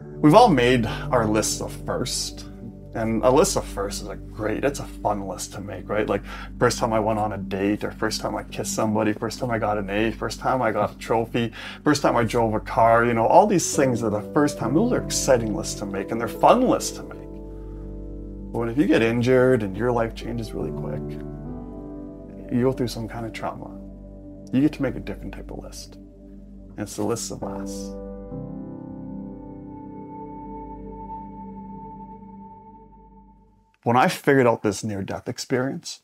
We've all made our lists of first. And a list of first is a great, it's a fun list to make, right? Like first time I went on a date, or first time I kissed somebody, first time I got an A, first time I got a trophy, first time I drove a car, you know, all these things are the first time. Those are exciting lists to make and they're fun lists to make. But if you get injured and your life changes really quick, you go through some kind of trauma, you get to make a different type of list. And it's the list of lasts. When I figured out this near death experience,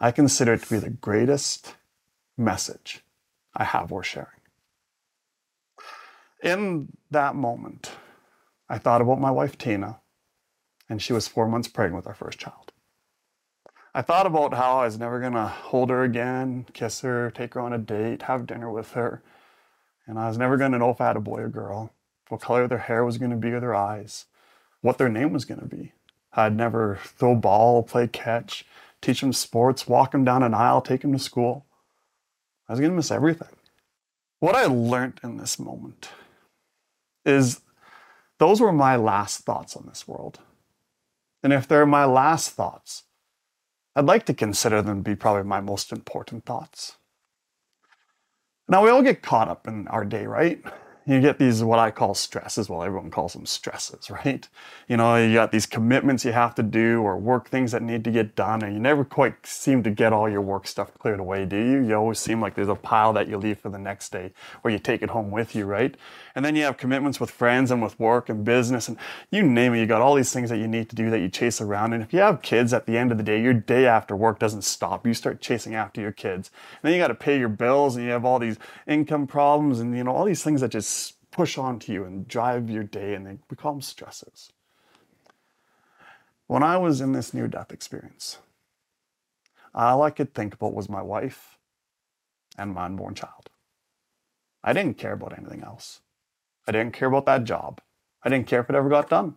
I consider it to be the greatest message I have worth sharing. In that moment, I thought about my wife Tina, and she was four months pregnant with our first child. I thought about how I was never gonna hold her again, kiss her, take her on a date, have dinner with her, and I was never gonna know if I had a boy or girl, what color their hair was gonna be or their eyes, what their name was gonna be. I'd never throw ball, play catch, teach them sports, walk them down an aisle, take them to school. I was going to miss everything. What I learned in this moment is those were my last thoughts on this world. And if they're my last thoughts, I'd like to consider them to be probably my most important thoughts. Now, we all get caught up in our day, right? You get these what I call stresses. Well, everyone calls them stresses, right? You know, you got these commitments you have to do or work things that need to get done, and you never quite seem to get all your work stuff cleared away, do you? You always seem like there's a pile that you leave for the next day or you take it home with you, right? And then you have commitments with friends and with work and business and you name it, you got all these things that you need to do that you chase around. And if you have kids at the end of the day, your day after work doesn't stop. You start chasing after your kids. And then you got to pay your bills and you have all these income problems and you know all these things that just push onto you and drive your day, and they, we call them stresses. When I was in this near death experience, all I could think about was my wife and my unborn child. I didn't care about anything else. I didn't care about that job. I didn't care if it ever got done.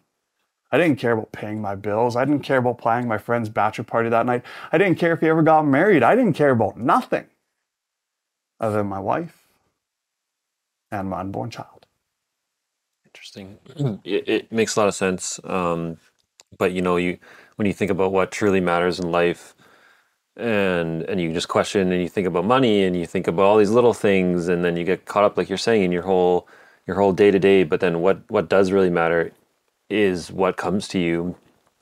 I didn't care about paying my bills. I didn't care about planning my friend's bachelor party that night. I didn't care if he ever got married. I didn't care about nothing other than my wife and my unborn child interesting. It, it, makes a lot of sense. Um, but you know, you when you think about what truly matters in life, and and you just question and you think about money and you think about all these little things, and then you get caught up, like you're saying, in your whole your whole day to day. But then what what does really matter is what comes to you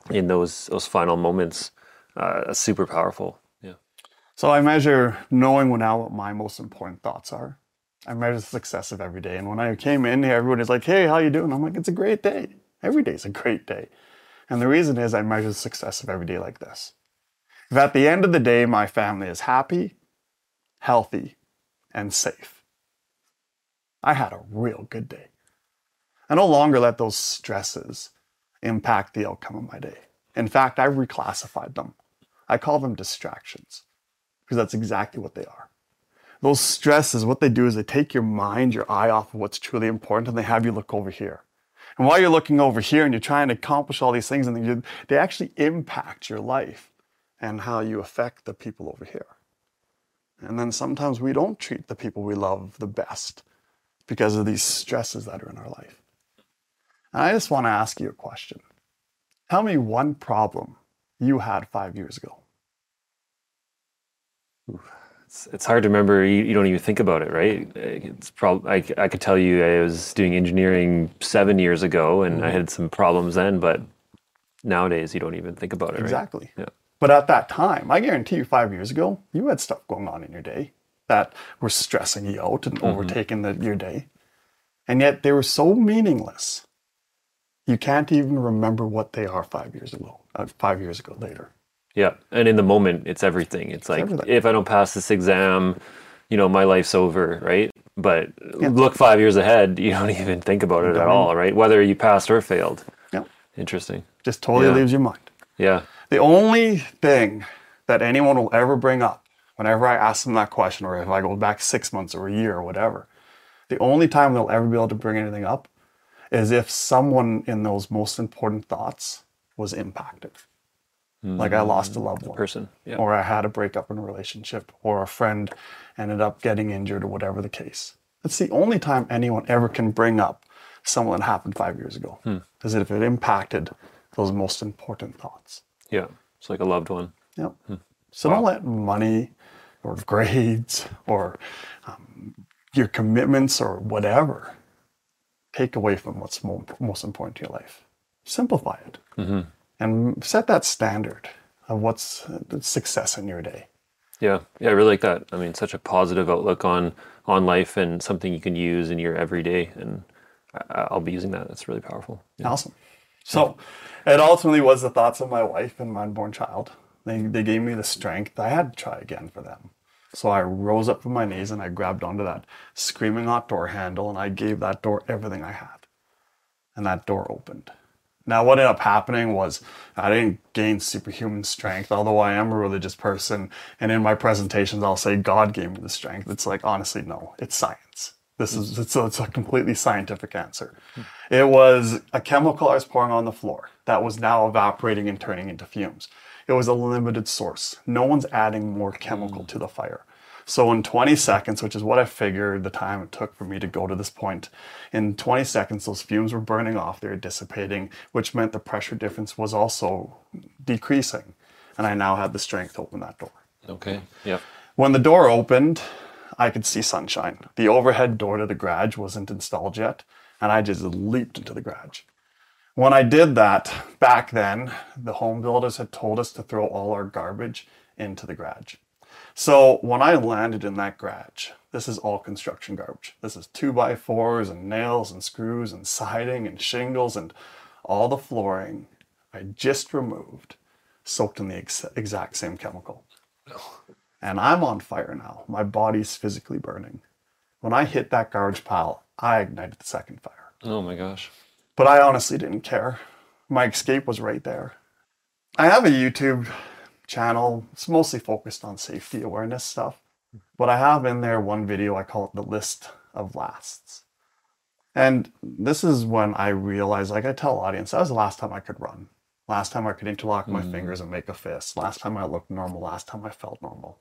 in those those final moments. Uh, super powerful. Yeah. So I measure knowing now what my most important thoughts are I measure the success of every day. And when I came in here, everybody's like, hey, how you doing? I'm like, it's a great day. Every day's a great day. And the reason is I measure the success of every day like this. If at the end of the day, my family is happy, healthy, and safe, I had a real good day. I no longer let those stresses impact the outcome of my day. In fact, I reclassified them. I call them distractions because that's exactly what they are those stresses, what they do is they take your mind, your eye off of what's truly important, and they have you look over here. And while you're looking over here and you're trying to accomplish all these things, and they actually impact your life and how you affect the people over here. And then sometimes we don't treat the people we love the best because of these stresses that are in our life. And I just want to ask you a question. Tell me one problem you had five years ago. Oof it's, it's hard to remember. You, you don't even think about it, right? It's probably I, I could tell you I was doing engineering seven years ago, and I had some problems then, but nowadays you don't even think about it. Exactly. Right? Yeah. But at that time, I guarantee you, five years ago, you had stuff going on in your day that were stressing you out and overtaking the, your day. And yet they were so meaningless. You can't even remember what they are five years ago, uh, five years ago later. Yeah, and in the moment, it's everything. It's like everything. if I don't pass this exam, you know, my life's over, right? But look five years ahead, you don't even think about it at all, right? Whether you passed or failed. Yeah. Interesting. Just totally Yeah. leaves your mind. Yeah. The only thing that anyone will ever bring up whenever I ask them that question, or if I go back six months or a year or whatever, the only time they'll ever be able to bring anything up is if someone in those most important thoughts was impacted. Like I lost a loved mm-hmm. one, Person. Yeah. or I had a breakup in a relationship, or a friend ended up getting injured, or whatever the case. That's the only time anyone ever can bring up something that happened five years ago, hmm. is if it impacted those most important thoughts. Yeah. It's like a loved one. Yep. Hmm. So don't let money or grades or um, your commitments or whatever take away from what's mo- most important to your life. Simplify it mm-hmm. And set that standard of what's success in your day. Yeah. Yeah. I really like that. I mean, such a positive outlook on on life and something you can use in your everyday. And I, I'll be using that. It's really powerful. Yeah. Awesome. So it ultimately was the thoughts of my wife and my unborn child. They, they gave me the strength. I had to try again for them. So I rose up from my knees and I grabbed onto that screaming hot door handle and I gave that door everything I had. And that door opened. Now, what ended up happening was I didn't gain superhuman strength, although I am a religious person. And in my presentations, I'll say God gave me the strength. It's like, honestly, no, it's science. This is it's a, it's a completely scientific answer. It was a chemical I was pouring on the floor that was now evaporating and turning into fumes. It was a limited source. No one's adding more chemical hmm. to the fire. So in 20 seconds, which is what I figured the time it took for me to go to this point, in 20 seconds those fumes were burning off, they were dissipating, which meant the pressure difference was also decreasing. And I now had the strength to open that door. Okay. Yeah. When the door opened, I could see sunshine. The overhead door to the garage wasn't installed yet, and I just leaped into the garage. When I did that, back then, the home builders had told us to throw all our garbage into the garage. So when I landed in that garage, this is all construction garbage. This is two by fours and nails and screws and siding and shingles and all the flooring I just removed, soaked in the ex- exact same chemical and I'm on fire now. My body's physically burning. When I hit that garbage pile, I ignited the second fire. Oh my gosh. But I honestly didn't care. My escape was right there. I have a YouTube channel. It's mostly focused on safety awareness stuff. But I have in there one video, I call it the list of lasts. And this is when I realized, like I tell audience, that was the last time I could run. Last time I could interlock my mm. fingers and make a fist. Last time I looked normal. Last time I felt normal.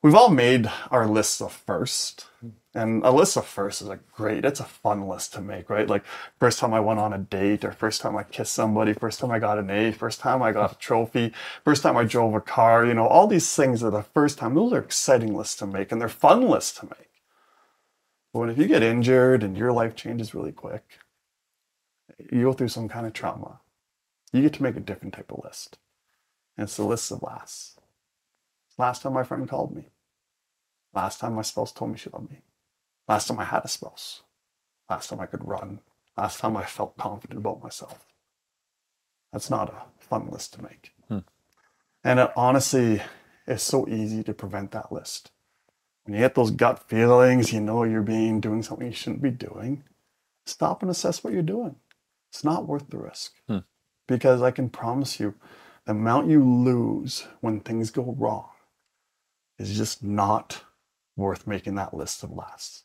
We've all made our lists of first. And a list of first is a great, it's a fun list to make, right? Like first time I went on a date, or first time I kissed somebody, first time I got an A, first time I got a trophy, first time I drove a car, you know, all these things are the first time. Those are exciting lists to make and they're fun lists to make. But if you get injured and your life changes really quick, you go through some kind of trauma, you get to make a different type of list. And it's the list of lasts. Last time my friend called me. Last time my spouse told me she loved me. Last time I had a spouse. Last time I could run. Last time I felt confident about myself. That's not a fun list to make. Hmm. And it honestly is so easy to prevent that list. When you get those gut feelings, you know you're being doing something you shouldn't be doing. Stop and assess what you're doing. It's not worth the risk. Hmm. Because I can promise you, the amount you lose when things go wrong is just not worth making that list of lasts.